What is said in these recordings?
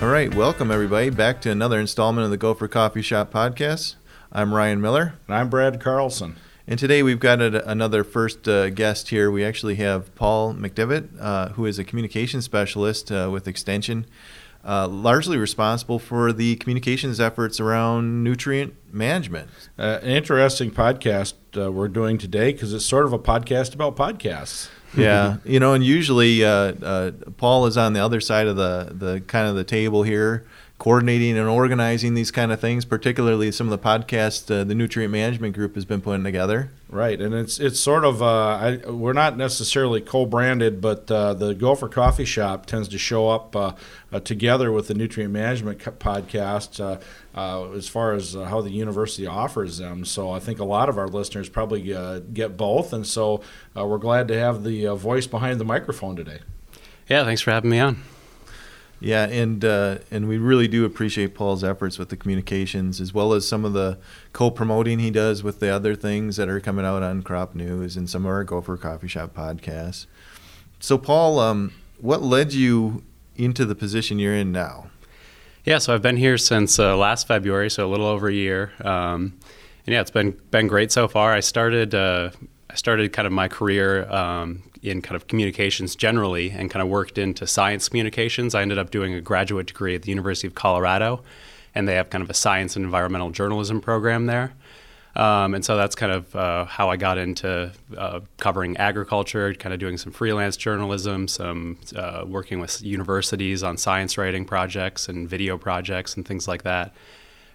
All right, welcome everybody back to another installment of the Gopher Coffee Shop podcast. I'm Ryan Miller. And I'm Brad Carlson. And today we've got a, another first uh, guest here. We actually have Paul McDevitt, uh, who is a communication specialist uh, with Extension, uh, largely responsible for the communications efforts around nutrient management. Uh, an interesting podcast uh, we're doing today because it's sort of a podcast about podcasts yeah, you know, and usually uh, uh, Paul is on the other side of the the kind of the table here, coordinating and organizing these kind of things, particularly some of the podcasts uh, the nutrient management group has been putting together. Right, and it's it's sort of uh, I, we're not necessarily co-branded, but uh, the Gopher Coffee Shop tends to show up uh, uh together with the nutrient management podcast uh, as far as how the university offers them. So I think a lot of our listeners probably get both, and so we're glad to have the voice behind the microphone today. Yeah, thanks for having me on. Yeah, and uh, and we really do appreciate Paul's efforts with the communications, as well as some of the co-promoting he does with the other things that are coming out on Crop News and some of our Gopher Coffee Shop podcasts. So, Paul, um, what led you into the position you're in now? Yeah, so I've been here since uh, last February, so a little over a year. Um, and yeah, it's been been great so far. I started uh, I started kind of my career um, in kind of communications generally and kind of worked into science communications. I ended up doing a graduate degree at the University of Colorado, and they have kind of a science and environmental journalism program there. Um, and so that's kind of uh, how I got into uh, covering agriculture, kind of doing some freelance journalism, some uh, working with universities on science writing projects and video projects and things like that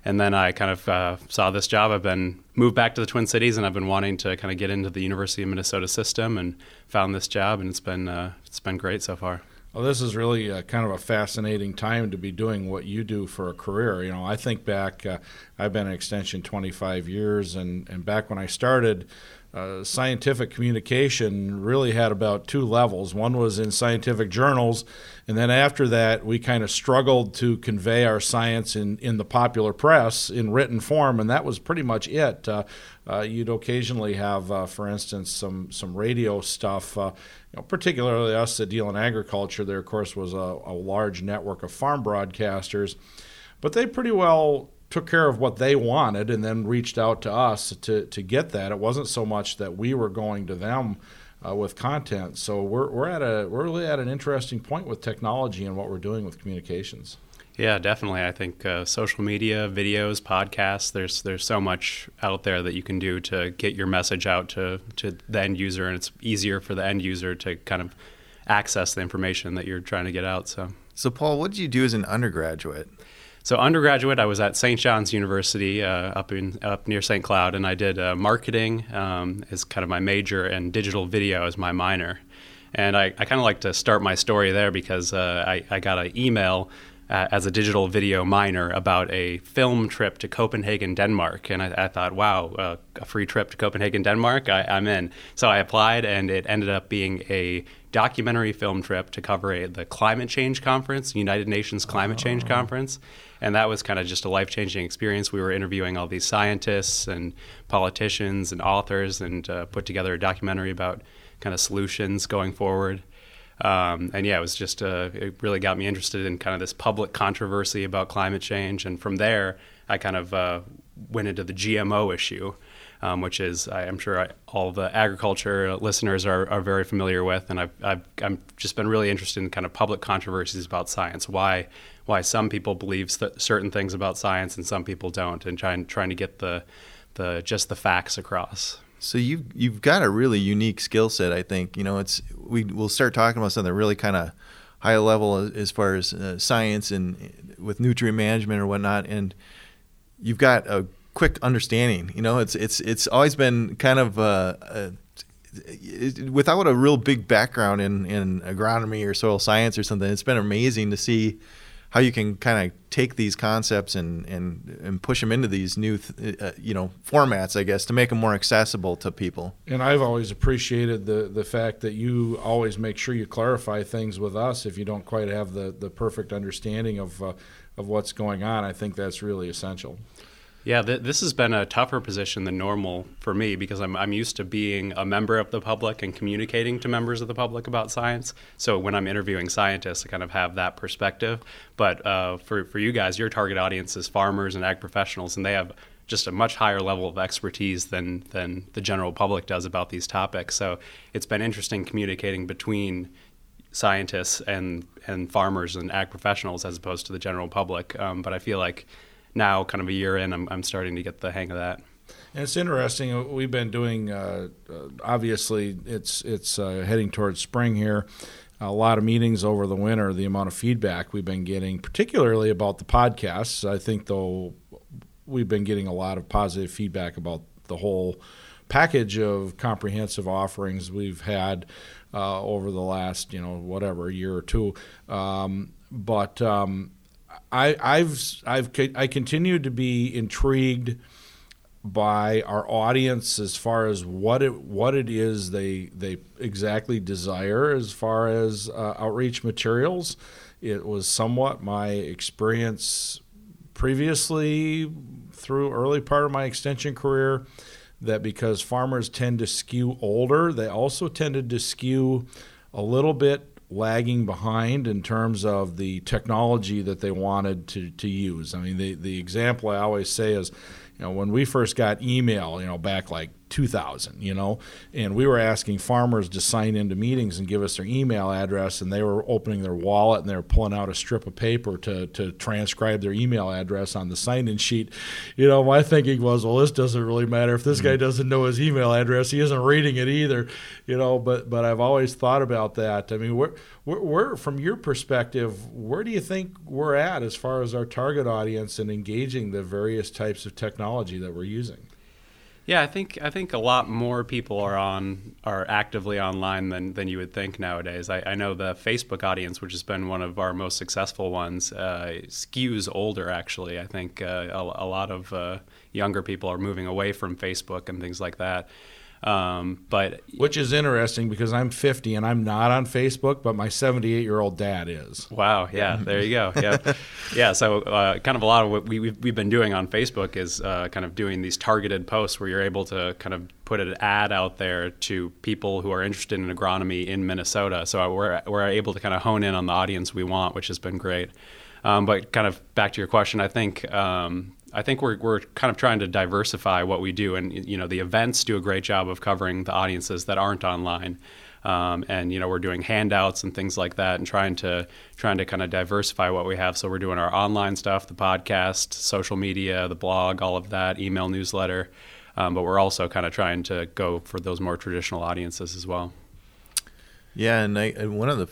and then I kind of uh, saw this job. I've been moved back to the Twin Cities, and I've been wanting to kind of get into the University of Minnesota system, and found this job, and it's been uh, it's been great so far. Well, this is really a, kind of a fascinating time to be doing what you do for a career. You know, I think back, uh, I've been in Extension 25 years, and, and back when I started, uh, scientific communication really had about two levels. One was in scientific journals, and then after that, we kind of struggled to convey our science in, in the popular press in written form, and that was pretty much it. Uh, uh, you'd occasionally have, uh, for instance, some some radio stuff. Uh, you know, particularly us that deal in agriculture. There, of course, was a, a large network of farm broadcasters, but they pretty well took care of what they wanted and then reached out to us to, to get that. It wasn't so much that we were going to them uh, with content. So we're, we're at a we're really at an interesting point with technology and what we're doing with communications. Yeah, definitely. I think uh, social media, videos, podcasts. There's there's so much out there that you can do to get your message out to to the end user, and it's easier for the end user to kind of access the information that you're trying to get out. So, so Paul, what did you do as an undergraduate? So undergraduate, I was at St. John's University uh, up in up near St. Cloud, and I did uh, marketing um, as kind of my major and digital video as my minor. And I, I kind of like to start my story there because uh, I, I got an email uh, as a digital video minor about a film trip to Copenhagen, Denmark. And I, I thought, wow, uh, a free trip to Copenhagen, Denmark? I, am in. So I applied, and it ended up being a documentary film trip to cover a, the climate change conference, United Nations Climate Change oh. Conference and that was kind of just a life changing experience. We were interviewing all these scientists and politicians and authors, and uh, put together a documentary about kind of solutions going forward. Um, and yeah, it was just uh, it really got me interested in kind of this public controversy about climate change, and from there, I kind of uh, went into the GMO issue. Um, which is I'm sure I, all the agriculture listeners are, are very familiar with, and I've, I've I've just been really interested in kind of public controversies about science. Why why some people believe certain things about science and some people don't, and trying trying to get the the just the facts across. So you've you've got a really unique skill set. I think you know it's we we'll start talking about something really kind of high level as far as uh, science and with nutrient management or whatnot, and you've got a quick understanding. You know, it's it's it's always been kind of uh, uh, without a real big background in in agronomy or soil science or something. It's been amazing to see how you can kind of take these concepts and, and, and push them into these new uh, you know formats I guess to make them more accessible to people. And I've always appreciated the the fact that you always make sure you clarify things with us if you don't quite have the, the perfect understanding of uh, of what's going on. I think that's really essential. Yeah, th- this has been a tougher position than normal for me because I'm, I'm used to being a member of the public and communicating to members of the public about science. So when I'm interviewing scientists, I kind of have that perspective. But uh, for, for you guys, your target audience is farmers and ag professionals, and they have just a much higher level of expertise than, than the general public does about these topics. So it's been interesting communicating between scientists and, and farmers and ag professionals as opposed to the general public. Um, but I feel like now, kind of a year in, I'm, I'm starting to get the hang of that. And it's interesting. Uh, we've been doing. Uh, uh, obviously, it's it's uh, heading towards spring here. A lot of meetings over the winter. The amount of feedback we've been getting, particularly about the podcasts. I think though we've been getting a lot of positive feedback about the whole package of comprehensive offerings we've had uh, over the last you know whatever year or two. Um, but um, I, I've I've I continue to be intrigued by our audience as far as what it what it is they they exactly desire as far as uh, outreach materials. It was somewhat my experience previously through early part of my extension career that because farmers tend to skew older, they also tended to skew a little bit lagging behind in terms of the technology that they wanted to, to use. I mean, the, the example I always say is, you know, when we first got email, you know, back like 2000, you know, and we were asking farmers to sign into meetings and give us their email address, and they were opening their wallet and they were pulling out a strip of paper to, to transcribe their email address on the sign in sheet. You know, my thinking was, well, this doesn't really matter. If this mm-hmm. guy doesn't know his email address, he isn't reading it either, you know, but, but I've always thought about that. I mean, where, where, where, from your perspective, where do you think we're at as far as our target audience and engaging the various types of technology that we're using? Yeah, I think I think a lot more people are on are actively online than, than you would think nowadays. I, I know the Facebook audience, which has been one of our most successful ones, uh, skews older. Actually, I think uh, a, a, lot of uh, younger people are moving away from Facebook and things like that. Um, but which is interesting because I'm 50 and I'm not on Facebook, but my 78 year old dad is. Wow. Yeah. There you go. Yeah. yeah. So uh, kind of a lot of what we, we've, we've been doing on Facebook is uh, kind of doing these targeted posts where you're able to kind of put an ad out there to people who are interested in agronomy in Minnesota. So we're, we're able to kind of hone in on the audience we want, which has been great. Um, but kind of back to your question, I think um, I think we're we're kind of trying to diversify what we do, and you know the events do a great job of covering the audiences that aren't online. Um, and you know we're doing handouts and things like that, and trying to trying to kind of diversify what we have. So we're doing our online stuff, the podcast, social media, the blog, all of that, email newsletter. Um, but we're also kind of trying to go for those more traditional audiences as well. Yeah, and, I, and one of the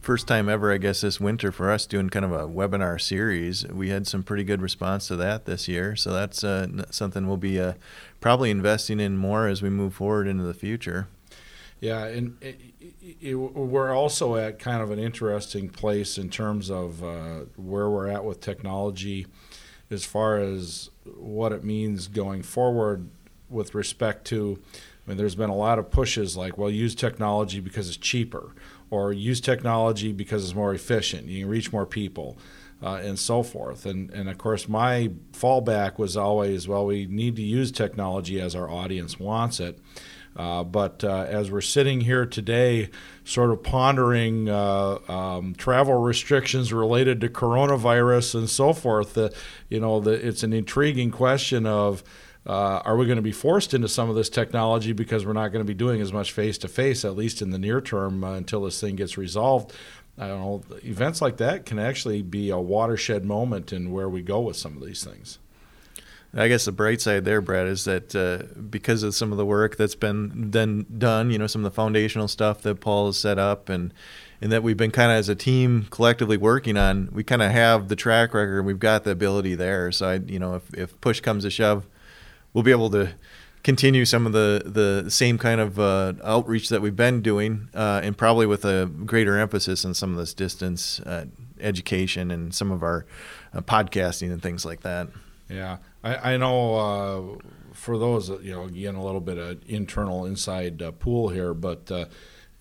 first time ever, I guess, this winter for us doing kind of a webinar series. We had some pretty good response to that this year, so that's uh, something we'll be uh, probably investing in more as we move forward into the future. Yeah, and it, it, we're also at kind of an interesting place in terms of uh, where we're at with technology, as far as what it means going forward with respect to. I mean, there's been a lot of pushes like, well, use technology because it's cheaper or use technology because it's more efficient. You can reach more people. Uh, and so forth. And, and of course, my fallback was always, well, we need to use technology as our audience wants it. Uh, but uh, as we're sitting here today, sort of pondering uh, um, travel restrictions related to coronavirus and so forth, you know, the, it's an intriguing question of uh, are we going to be forced into some of this technology because we're not going to be doing as much face to face, at least in the near term, uh, until this thing gets resolved? I don't know. Events like that can actually be a watershed moment in where we go with some of these things. I guess the bright side there, Brad, is that uh, because of some of the work that's been then done, you know, some of the foundational stuff that Paul has set up, and and that we've been kind of as a team collectively working on, we kind of have the track record, and we've got the ability there. So I, you know, if if push comes to shove, we'll be able to continue some of the the same kind of uh, outreach that we've been doing, uh, and probably with a greater emphasis on some of this distance uh, education and some of our uh, podcasting and things like that. Yeah, I, I know. Uh, for those, you know, again, a little bit of internal inside uh, pool here, but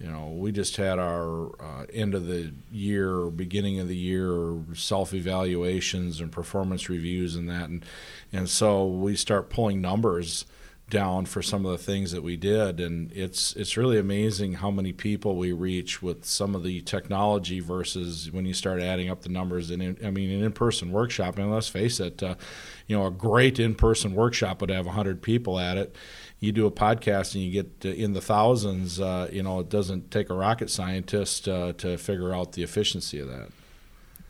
you know, we just had our uh, end of the year, beginning of the year self evaluations and performance reviews and that, and and so we start pulling numbers down for some of the things that we did. And it's it's really amazing how many people we reach with some of the technology versus when you start adding up the numbers and in, I mean an in-person workshop. And let's face it uh, you know a great in-person workshop would have 100 people at it you do a podcast and you get in the thousands uh, you know it doesn't take a rocket scientist uh, to figure out the efficiency of that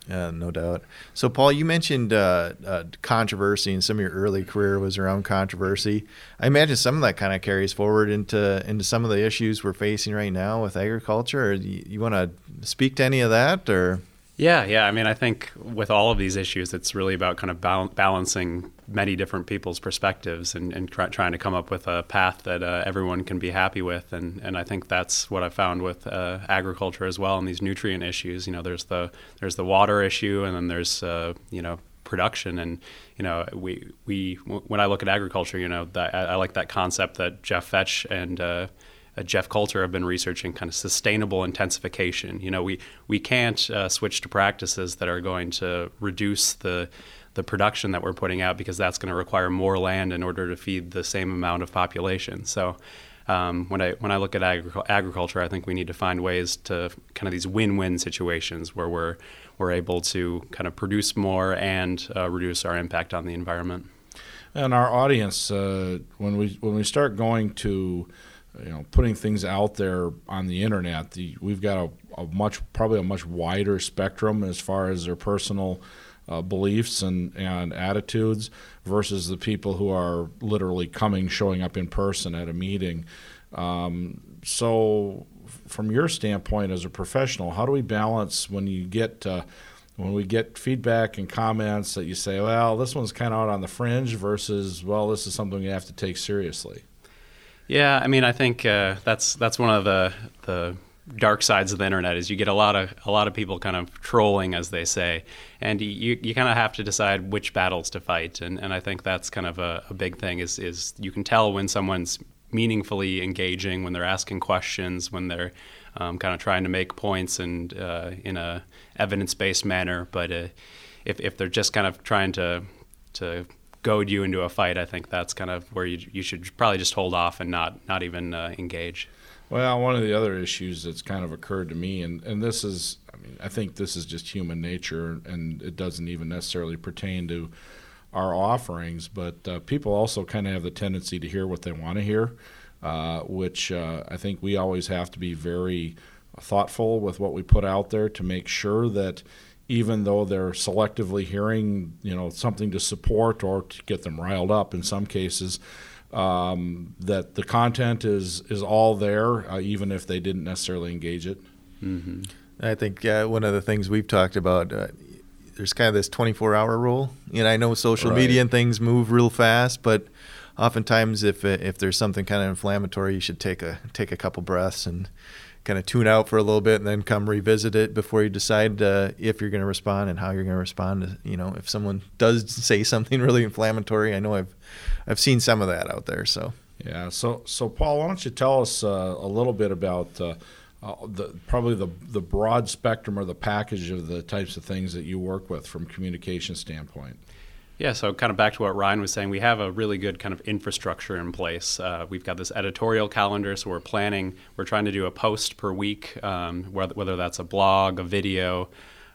yeah, no doubt. So, Paul, you mentioned uh, uh, controversy, and some of your early career was around controversy. I imagine some of that kind of carries forward into into some of the issues we're facing right now with agriculture. You, you want to speak to any of that, or? Yeah, yeah. I mean, I think with all of these issues, it's really about kind of bal- balancing many different people's perspectives and, and try, trying to come up with a path that uh, everyone can be happy with. And, and I think that's what I found with uh, agriculture as well and these nutrient issues. You know, there's the there's the water issue, and then there's uh, you know production. And you know, we we when I look at agriculture, you know, that, I, I like that concept that Jeff Vetsch and uh, Jeff Coulter have been researching kind of sustainable intensification. You know, we we can't uh, switch to practices that are going to reduce the the production that we're putting out because that's going to require more land in order to feed the same amount of population. So. Um, when I when I look at agri- agriculture, I think we need to find ways to kind of these win-win situations where we're we're able to kind of produce more and uh, reduce our impact on the environment. And our audience, uh, when we when we start going to you know putting things out there on the internet the, we've got a, a, much probably a much wider spectrum as far as their personal uh, beliefs and, and attitudes versus the people who are literally coming showing up in person at a meeting. Um, so from your standpoint as a professional how do we balance when you get uh, when we get feedback and comments that you say well this one's kind of out on the fringe versus well this is something you have to take seriously yeah, I mean, I think uh, that's that's one of the the dark sides of the internet is you get a lot of a lot of people kind of trolling, as they say, and you you kind of have to decide which battles to fight, and and I think that's kind of a, a big thing is is you can tell when someone's meaningfully engaging, when they're asking questions, when they're um, kind of trying to make points and uh, in a evidence based manner, but uh, if if they're just kind of trying to to goad you into a fight, I think that's kind of where you, you should probably just hold off and not not even uh, engage. Well, one of the other issues that's kind of occurred to me, and, and this is, I mean, I think this is just human nature, and it doesn't even necessarily pertain to our offerings, but uh, people also kind of have the tendency to hear what they want to hear, uh, which uh, I think we always have to be very thoughtful with what we put out there to make sure that even though they're selectively hearing, you know, something to support or to get them riled up in some cases, um, that the content is is all there, uh, even if they didn't necessarily engage it. Mm-hmm. I think uh, one of the things we've talked about. Uh, there's kind of this 24 hour rule. You know, I know social right. media and things move real fast, but oftentimes if if there's something kind of inflammatory, you should take a take a couple breaths and kind of tune out for a little bit and then come revisit it before you decide uh, if you're going to respond and how you're going to respond. You know, if someone does say something really inflammatory, I know I've I've seen some of that out there. So yeah. So so Paul, why don't you tell us uh, a little bit about uh, uh, the probably the the broad spectrum or the package of the types of things that you work with from communication standpoint. Yeah, so kind of back to what Ryan was saying, we have a really good kind of infrastructure in place. Uh, we've got this editorial calendar, so we're planning, we're trying to do a post per week, um, whether, whether, that's a blog, a video,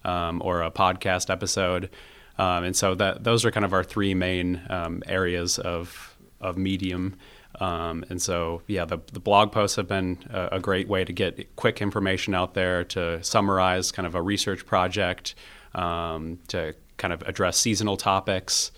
um, or a podcast episode. Um, and so that those are kind of our three main um, areas of, of medium. Um, and so, yeah, the, the blog posts have been a, a, great way to get quick information out there, to summarize kind of a research project, um, to kind of address seasonal topics.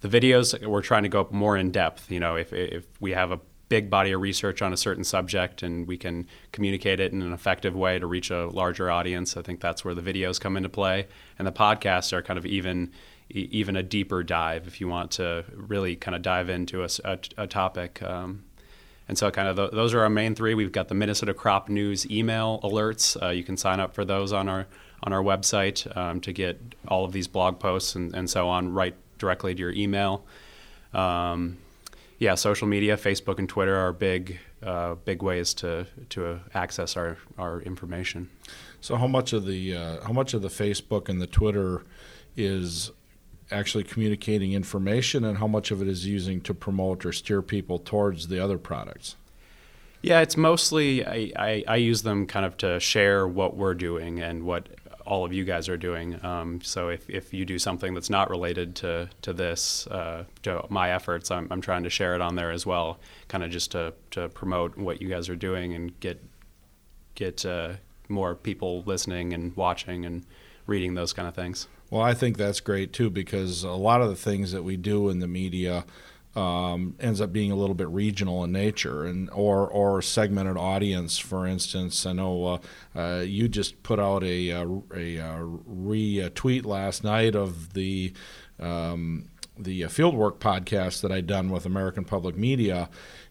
The videos we're trying to go more in depth. You know, if if we have a big body of research on a certain subject and we can communicate it in an effective way to reach a larger audience, I think that's where the videos come into play. And the podcasts are kind of even even a deeper dive if you want to really kind of dive into a, a, a topic. Um, and so, kind of those are our main three. We've got the Minnesota Crop News email alerts. Uh, you can sign up for those on our on our website um, to get all of these blog posts and, and so on right directly to your email. Um, yeah, social media, Facebook and Twitter are big uh, big ways to to access our our information. So how much of the uh, how much of the Facebook and the Twitter is actually communicating information, and how much of it is using to promote or steer people towards the other products? Yeah, it's mostly I, I, I use them kind of to share what we're doing and what all of you guys are doing. Um, so if, if you do something that's not related to to this, uh, to my efforts, I'm, I'm trying to share it on there as well, kind of just to, to promote what you guys are doing and get get uh, more people listening and watching and reading those kind of things. Well, I think that's great too because a lot of the things that we do in the media um, ends up being a little bit regional in nature and or or segmented audience. For instance, I know uh, uh, you just put out a a, a, a retweet last night of the. Um, the fieldwork podcast that I'd done with American Public Media,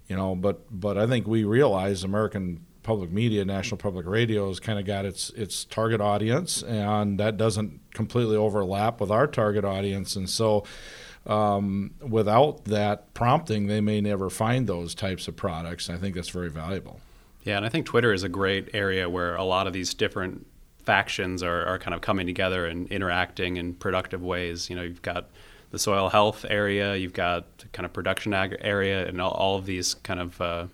you know, but but I think we realize American public media, National Public Radio, has kind of got its its target audience, and that doesn't completely overlap with our target audience, and so um, without that prompting, they may never find those types of products. I think that's very valuable. Yeah, and I think Twitter is a great area where a lot of these different factions are, are kind of coming together and interacting in productive ways. You know, you've got the soil health area, you've got kind of production ag area, and all, all of these kind of uh,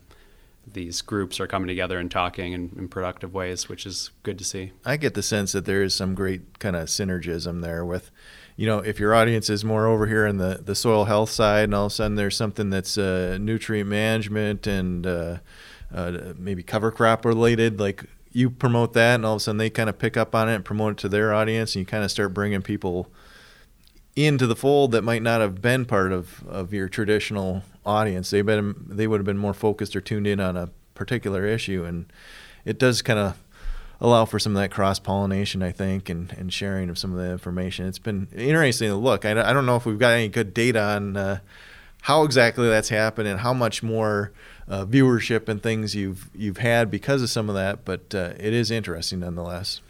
these groups are coming together and talking in, in, productive ways, which is good to see. I get the sense that there is some great kind of synergism there with you know, if your audience is more over here in the, the soil health side, and all of a sudden there's something that's uh, nutrient management and uh, uh, maybe cover crop related, like you promote that, and all of a sudden they kind of pick up on it and promote it to their audience, and you kind of start bringing people into the fold that might not have been part of, of your traditional audience. They been they would have been more focused or tuned in on a particular issue, and it does kind of allow for some of that cross pollination, I think, and, and sharing of some of the information. It's been interesting to look. I, I don't know if we've got any good data on uh, how exactly that's happened and how much more uh, viewership and things you've you've had because of some of that, but uh, it is interesting nonetheless.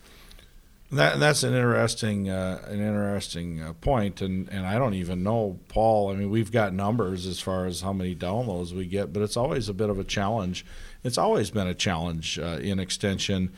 That, that's an interesting uh, an interesting uh, point, and, and I don't even know, Paul. I mean, we've got numbers as far as how many downloads we get, but it's always a bit of a challenge. It's always been a challenge uh, in extension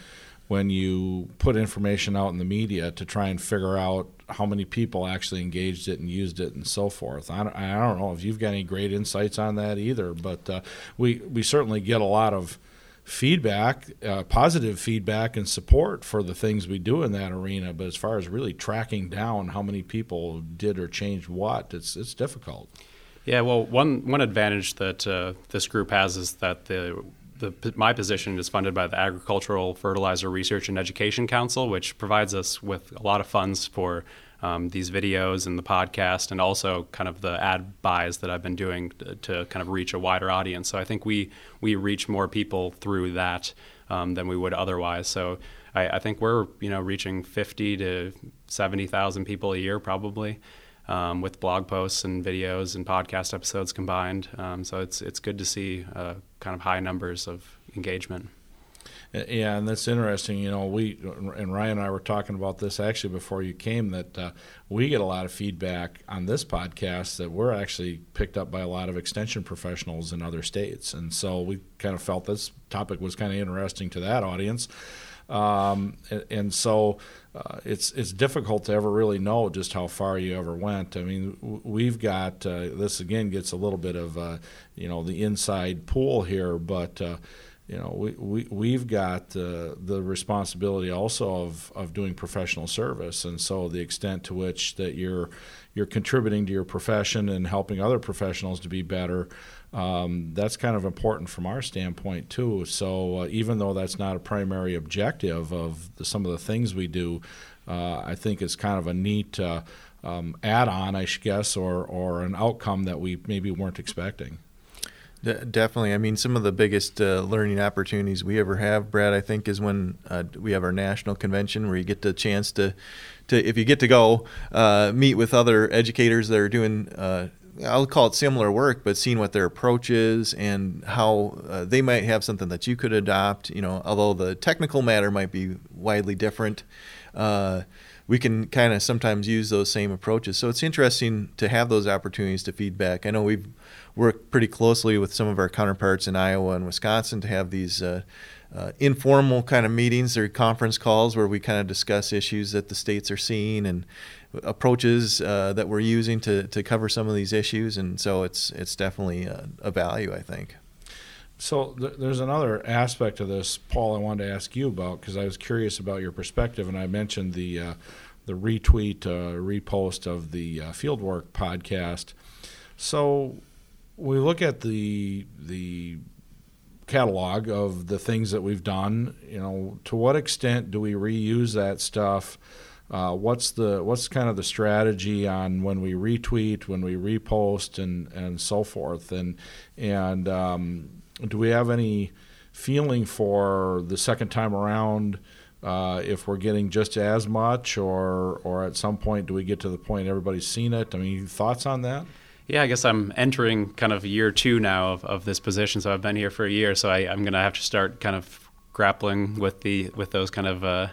when you put information out in the media to try and figure out how many people actually engaged it and used it and so forth. I don't, I don't know if you've got any great insights on that either, but uh, we we certainly get a lot of feedback, uh, positive feedback and support for the things we do in that arena. But as far as really tracking down how many people did or changed what, it's it's difficult. Yeah, well, one one advantage that uh, this group has is that the the, my position is funded by the Agricultural Fertilizer Research and Education Council, which provides us with a lot of funds for um, these videos and the podcast, and also kind of the ad buys that I've been doing to, to kind of reach a wider audience. So I think we we reach more people through that um, than we would otherwise. So I, I, think we're you know reaching 50 to 70 thousand people a year probably um, with blog posts and videos and podcast episodes combined. Um, so it's it's good to see uh, kind of high numbers of engagement. Yeah, and that's interesting. You know, we and Ryan and I were talking about this actually before you came. That uh, we get a lot of feedback on this podcast that we're actually picked up by a lot of extension professionals in other states, and so we kind of felt this topic was kind of interesting to that audience. Um, and, and, so uh, it's it's difficult to ever really know just how far you ever went. I mean, we've got uh, this again gets a little bit of uh, you know the inside pool here, but uh, you know we, we we've got uh, the responsibility also of of doing professional service, and so the extent to which that you're you're contributing to your profession and helping other professionals to be better um, that's kind of important from our standpoint too. So uh, even though that's not a primary objective of the, some of the things we do, uh, I think it's kind of a neat uh, um, add-on, I guess, or or an outcome that we maybe weren't expecting. De- definitely. I mean, some of the biggest uh, learning opportunities we ever have, Brad, I think, is when uh, we have our national convention where you get the chance to, to if you get to go, uh, meet with other educators that are doing uh, I'll call it similar work, but seeing what their approach is and how uh, they might have something that you could adopt. You know, although the technical matter might be widely different. Uh, we can kind of sometimes use those same approaches. So it's interesting to have those opportunities to feedback. I know we've worked pretty closely with some of our counterparts in Iowa and Wisconsin to have these uh, uh, informal kind of meetings or conference calls where we kind of discuss issues that the states are seeing and approaches uh, that we're using to, to cover some of these issues. And so it's it's definitely a, a value, I think. So th- there's another aspect of this, Paul. I wanted to ask you about because I was curious about your perspective, and I mentioned the uh, the retweet, uh, repost of the uh, Fieldwork podcast. So we look at the the catalog of the things that we've done. You know, to what extent do we reuse that stuff? Uh, what's the what's kind of the strategy on when we retweet, when we repost, and and so forth, and and um, do we have any feeling for the second time around? Uh, if we're getting just as much, or or at some point do we get to the point everybody's seen it? I mean, thoughts on that? Yeah, I guess I'm entering kind of year two now of, of this position. So I've been here for a year, so I, am going to have to start kind of grappling with the with those kind of uh,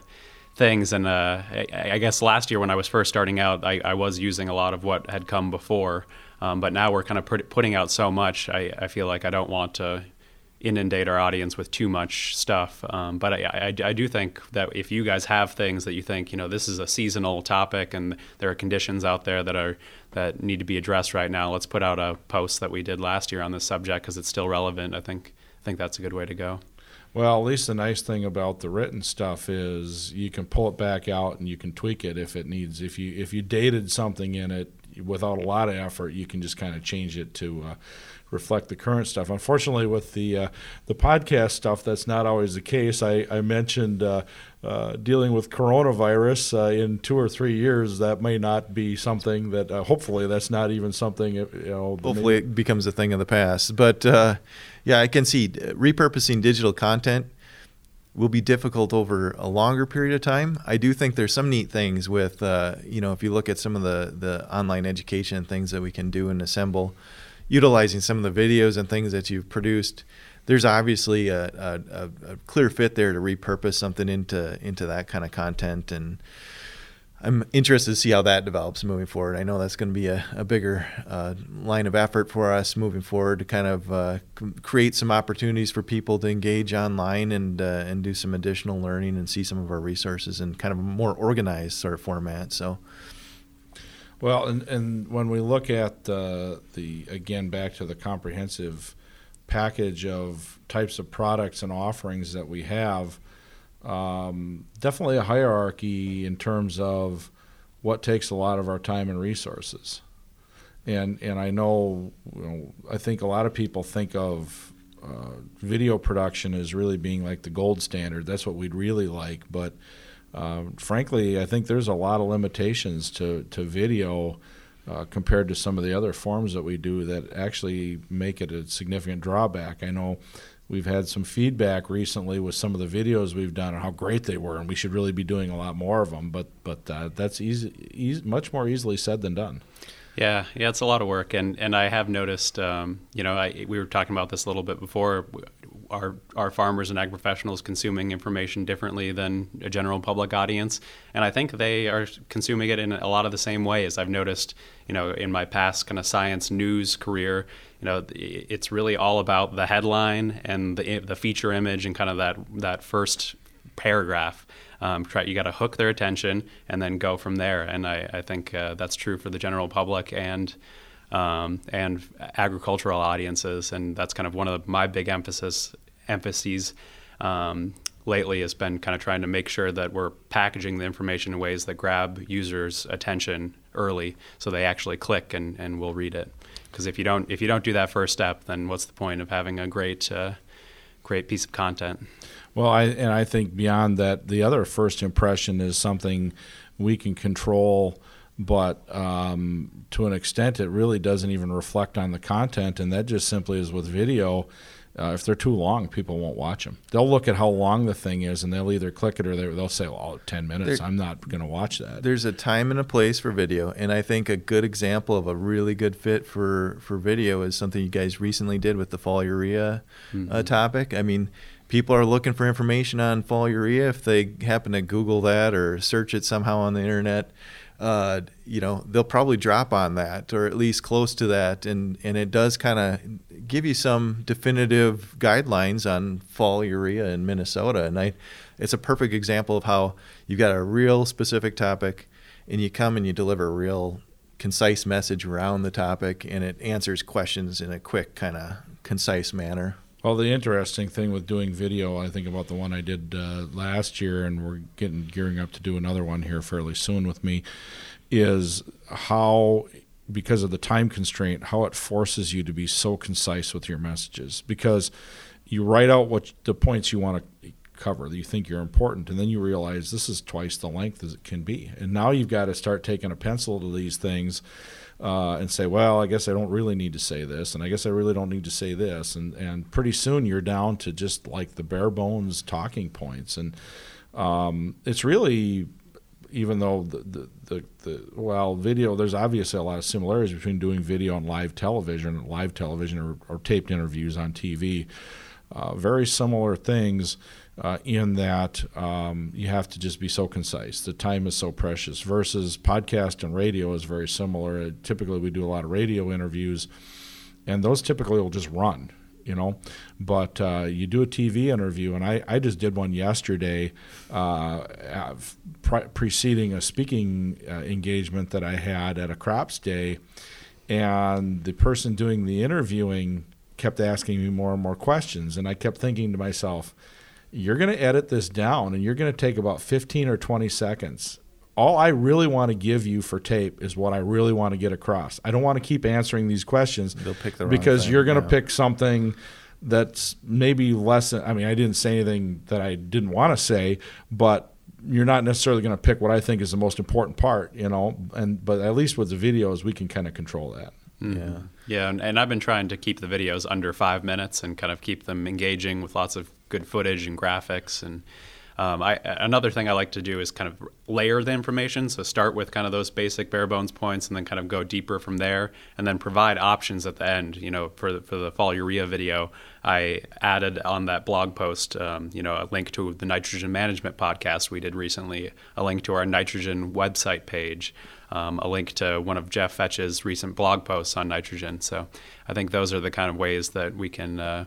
things. And uh, I, I, guess last year when I was first starting out, I, I was using a lot of what had come before. Um, but now we're kind of put, putting out so much. I, I feel like I don't want to inundate our audience with too much stuff. Um, but I, I, I, do think that if you guys have things that you think, you know, this is a seasonal topic and there are conditions out there that are that need to be addressed right now, let's put out a post that we did last year on this subject because it's still relevant. I think I think that's a good way to go. Well, at least the nice thing about the written stuff is you can pull it back out and you can tweak it if it needs. If you if you dated something in it without a lot of effort, you can just kind of change it to uh, reflect the current stuff. Unfortunately, with the uh, the podcast stuff, that's not always the case. I, I mentioned uh, uh, dealing with coronavirus uh, in two or three years. That may not be something that. Uh, hopefully, that's not even something. You know. Hopefully, it becomes a thing of the past. But uh, yeah, I can see repurposing digital content will be difficult over a longer period of time. I do think there's some neat things with, you know, if you look at some of the, the online education things that we can do and assemble, utilizing some of the videos and things that you've produced, there's obviously a, a, a clear fit there to repurpose something into into that kind of content and I'm interested to see how that develops moving forward. I know that's going to be a, a bigger uh, line of effort for us moving forward to kind of uh, create some opportunities for people to engage online and uh, and do some additional learning and see some of our resources in kind of a more organized sort of format. So. Well, and, and when we look at the the again back to the comprehensive package of types of products and offerings that we have, um, definitely a hierarchy in terms of what takes a lot of our time and resources. And and I know, you know I think a lot of people think of uh, video production as really being like the gold standard. That's what we'd really like, but uh, frankly, I think there's a lot of limitations to, to video uh, compared to some of the other forms that we do that actually make it a significant drawback. I know we've had some feedback recently with some of the videos we've done and how great they were, and we should really be doing a lot more of them. But but uh, that's easy, easy, much more easily said than done. Yeah, yeah, it's a lot of work, and and I have noticed, um, you know, I, we were talking about this a little bit before are are farmers and ag professionals consuming information differently than a general public audience? And I think they are consuming it in a lot of the same ways. I've noticed, you know, in my past kind of science news career, you know, it's really all about the headline and the the feature image and kind of that that first paragraph. Um, try, you got to hook their attention and then go from there. And I, I think uh, that's true for the general public and um, and agricultural audiences, and that's kind of one of my big emphasis emphases um, lately has been kind of trying to make sure that we're packaging the information in ways that grab users' attention early, so they actually click and, and will read it. Because if you don't if you don't do that first step, then what's the point of having a great uh, great piece of content? Well, I and I think beyond that, the other first impression is something we can control but um, to an extent, it really doesn't even reflect on the content, and that just simply is with video. Uh, if they're too long, people won't watch them. They'll look at how long the thing is, and they'll either click it or they'll say, "Oh, 10 minutes. There, I'm not going to watch that." There's a time and a place for video, and I think a good example of a really good fit for for video is something you guys recently did with the fall urea uh, mm-hmm. uh, topic. I mean, people are looking for information on fall urea, if they happen to Google that or search it somehow on the internet, uh, you know, they'll probably drop on that or at least close to that. And, and it does kind of give you some definitive guidelines on fall urea in Minnesota. And I, it's a perfect example of how you've got a real specific topic and you come and you deliver a real concise message around the topic and it answers questions in a quick kind of concise manner. Well, the interesting thing with doing video, I think about the one I did uh, last year, and we're getting gearing up to do another one here fairly soon with me, is how because of the time constraint, how it forces you to be so concise with your messages. Because you write out what the points you want to cover that you think you're important, and then you realize this is twice the length as it can be. And now you've got to start taking a pencil to these things uh, and say, well, I guess I don't really need to say this, and I guess I really don't need to say this, and and pretty soon you're down to just like the bare bones talking points, and um, it's really even though the, the, the, the, well video there's obviously a lot of similarities between doing video and live television live television or, or taped interviews on tv uh, very similar things uh, in that um, you have to just be so concise. The time is so precious. Versus podcast and radio is very similar. Uh, typically, we do a lot of radio interviews, and those typically will just run. You know, but uh, you do a TV interview, and I, I just did one yesterday, uh, pre- preceding a speaking uh, engagement that I had at a crops day, and the person doing the interviewing kept asking me more and more questions, and I kept thinking to myself you're going to edit this down and you're going to take about 15 or 20 seconds. All I really want to give you for tape is what I really want to get across. I don't want to keep answering these questions They'll pick the because thing, you're going to yeah. pick something that's maybe less. I mean, I didn't say anything that I didn't want to say, but you're not necessarily going to pick what I think is the most important part, you know. And but at least with the videos, we can kind of control that. Mm-hmm. Yeah. Yeah, and, and I've been trying to keep the videos under five minutes and kind of keep them engaging with lots of good footage and graphics. And um, I, another thing I like to do is kind of layer the information. So start with kind of those basic bare bones points, and then kind of go deeper from there, and then provide options at the end. You know, for the, for the fall urea video, I added on that blog post, um, you know, a link to the nitrogen management podcast we did recently, a link to our nitrogen website page um, a link to one of Jeff Vetsch's recent blog posts on nitrogen. So I think those are the kind of ways that we can uh,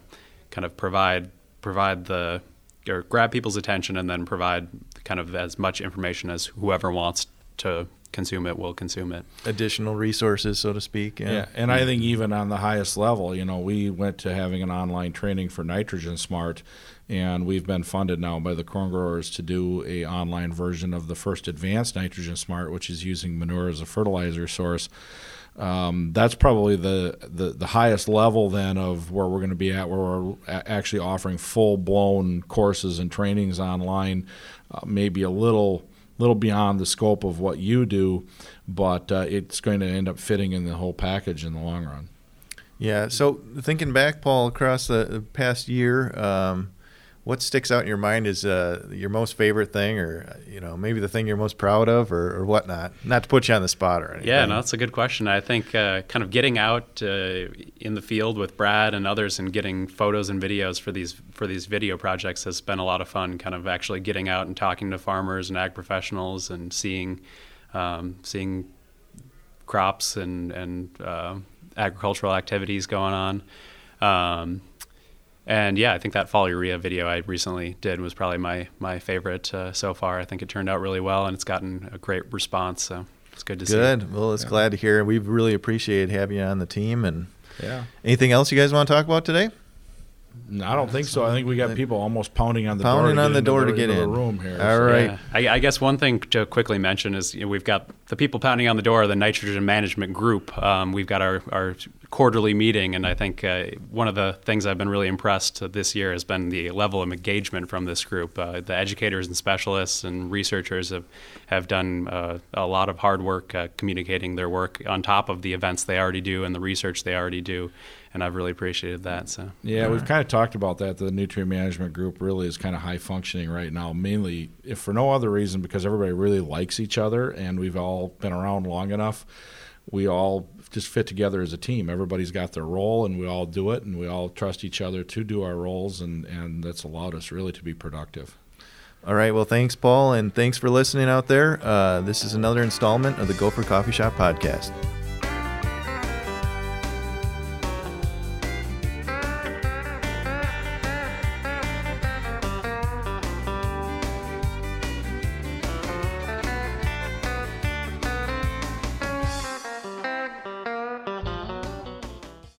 kind of provide provide the or grab people's attention and then provide kind of as much information as whoever wants to consume it will consume it. Additional resources, so to speak. Yeah. Yeah, and I think even on the highest level, you know, we went to having an online training for Nitrogen Smart, and we've been funded now by the corn growers to do a online version of the first advanced Nitrogen Smart, which is using manure as a fertilizer source. Um, that's probably the, the, the highest level then of where we're going to be at, where we're actually offering full blown courses and trainings online, uh, maybe a little little beyond the scope of what you do, but uh, it's going to end up fitting in the whole package in the long run. Yeah. So thinking back, Paul, across the the past year, um, what sticks out in your mind is uh, your most favorite thing, or you know, maybe the thing you're most proud of, or, or whatnot. Not to put you on the spot or anything. Yeah, no, that's a good question. I think uh, kind of getting out uh, in the field with Brad and others and getting photos and videos for these for these video projects has been a lot of fun. Kind of actually getting out and talking to farmers and ag professionals and seeing um, seeing crops and and uh, agricultural activities going on. Um, and yeah, I think that fall urea video I recently did was probably my my favorite uh, so far. I think it turned out really well, and it's gotten a great response. So it's good to see. Good. Well, it's glad to hear. We really appreciate having you on the team. And Yeah. anything else you guys want to talk about today? No, I don't think so. I think we got people almost pounding on the Pounding door. on the into door to get in. the room here. All so- right. Yeah. I, I guess one thing to quickly mention is you know, we've got the people pounding on the door the nitrogen management group. Um, we've got our, our quarterly meeting, and I think uh, one of the things I've been really impressed this year has been the level of engagement from this group. Uh, the educators and specialists and researchers have, have done uh, a lot of hard work uh, communicating their work on top of the events they already do and the research they already do, and I've really appreciated that. So Yeah, we've kind of talked about that. The nutrient management group really is kind of high functioning right now, mainly if for no other reason because everybody really likes each other and we've all been around long enough we all just fit together as a team. Everybody's got their role, and we all do it, and we all trust each other to do our roles, and, and that's allowed us really to be productive. All right. Well, thanks, Paul, and thanks for listening out there. Uh, this is another installment of the Gopher Coffee Shop podcast.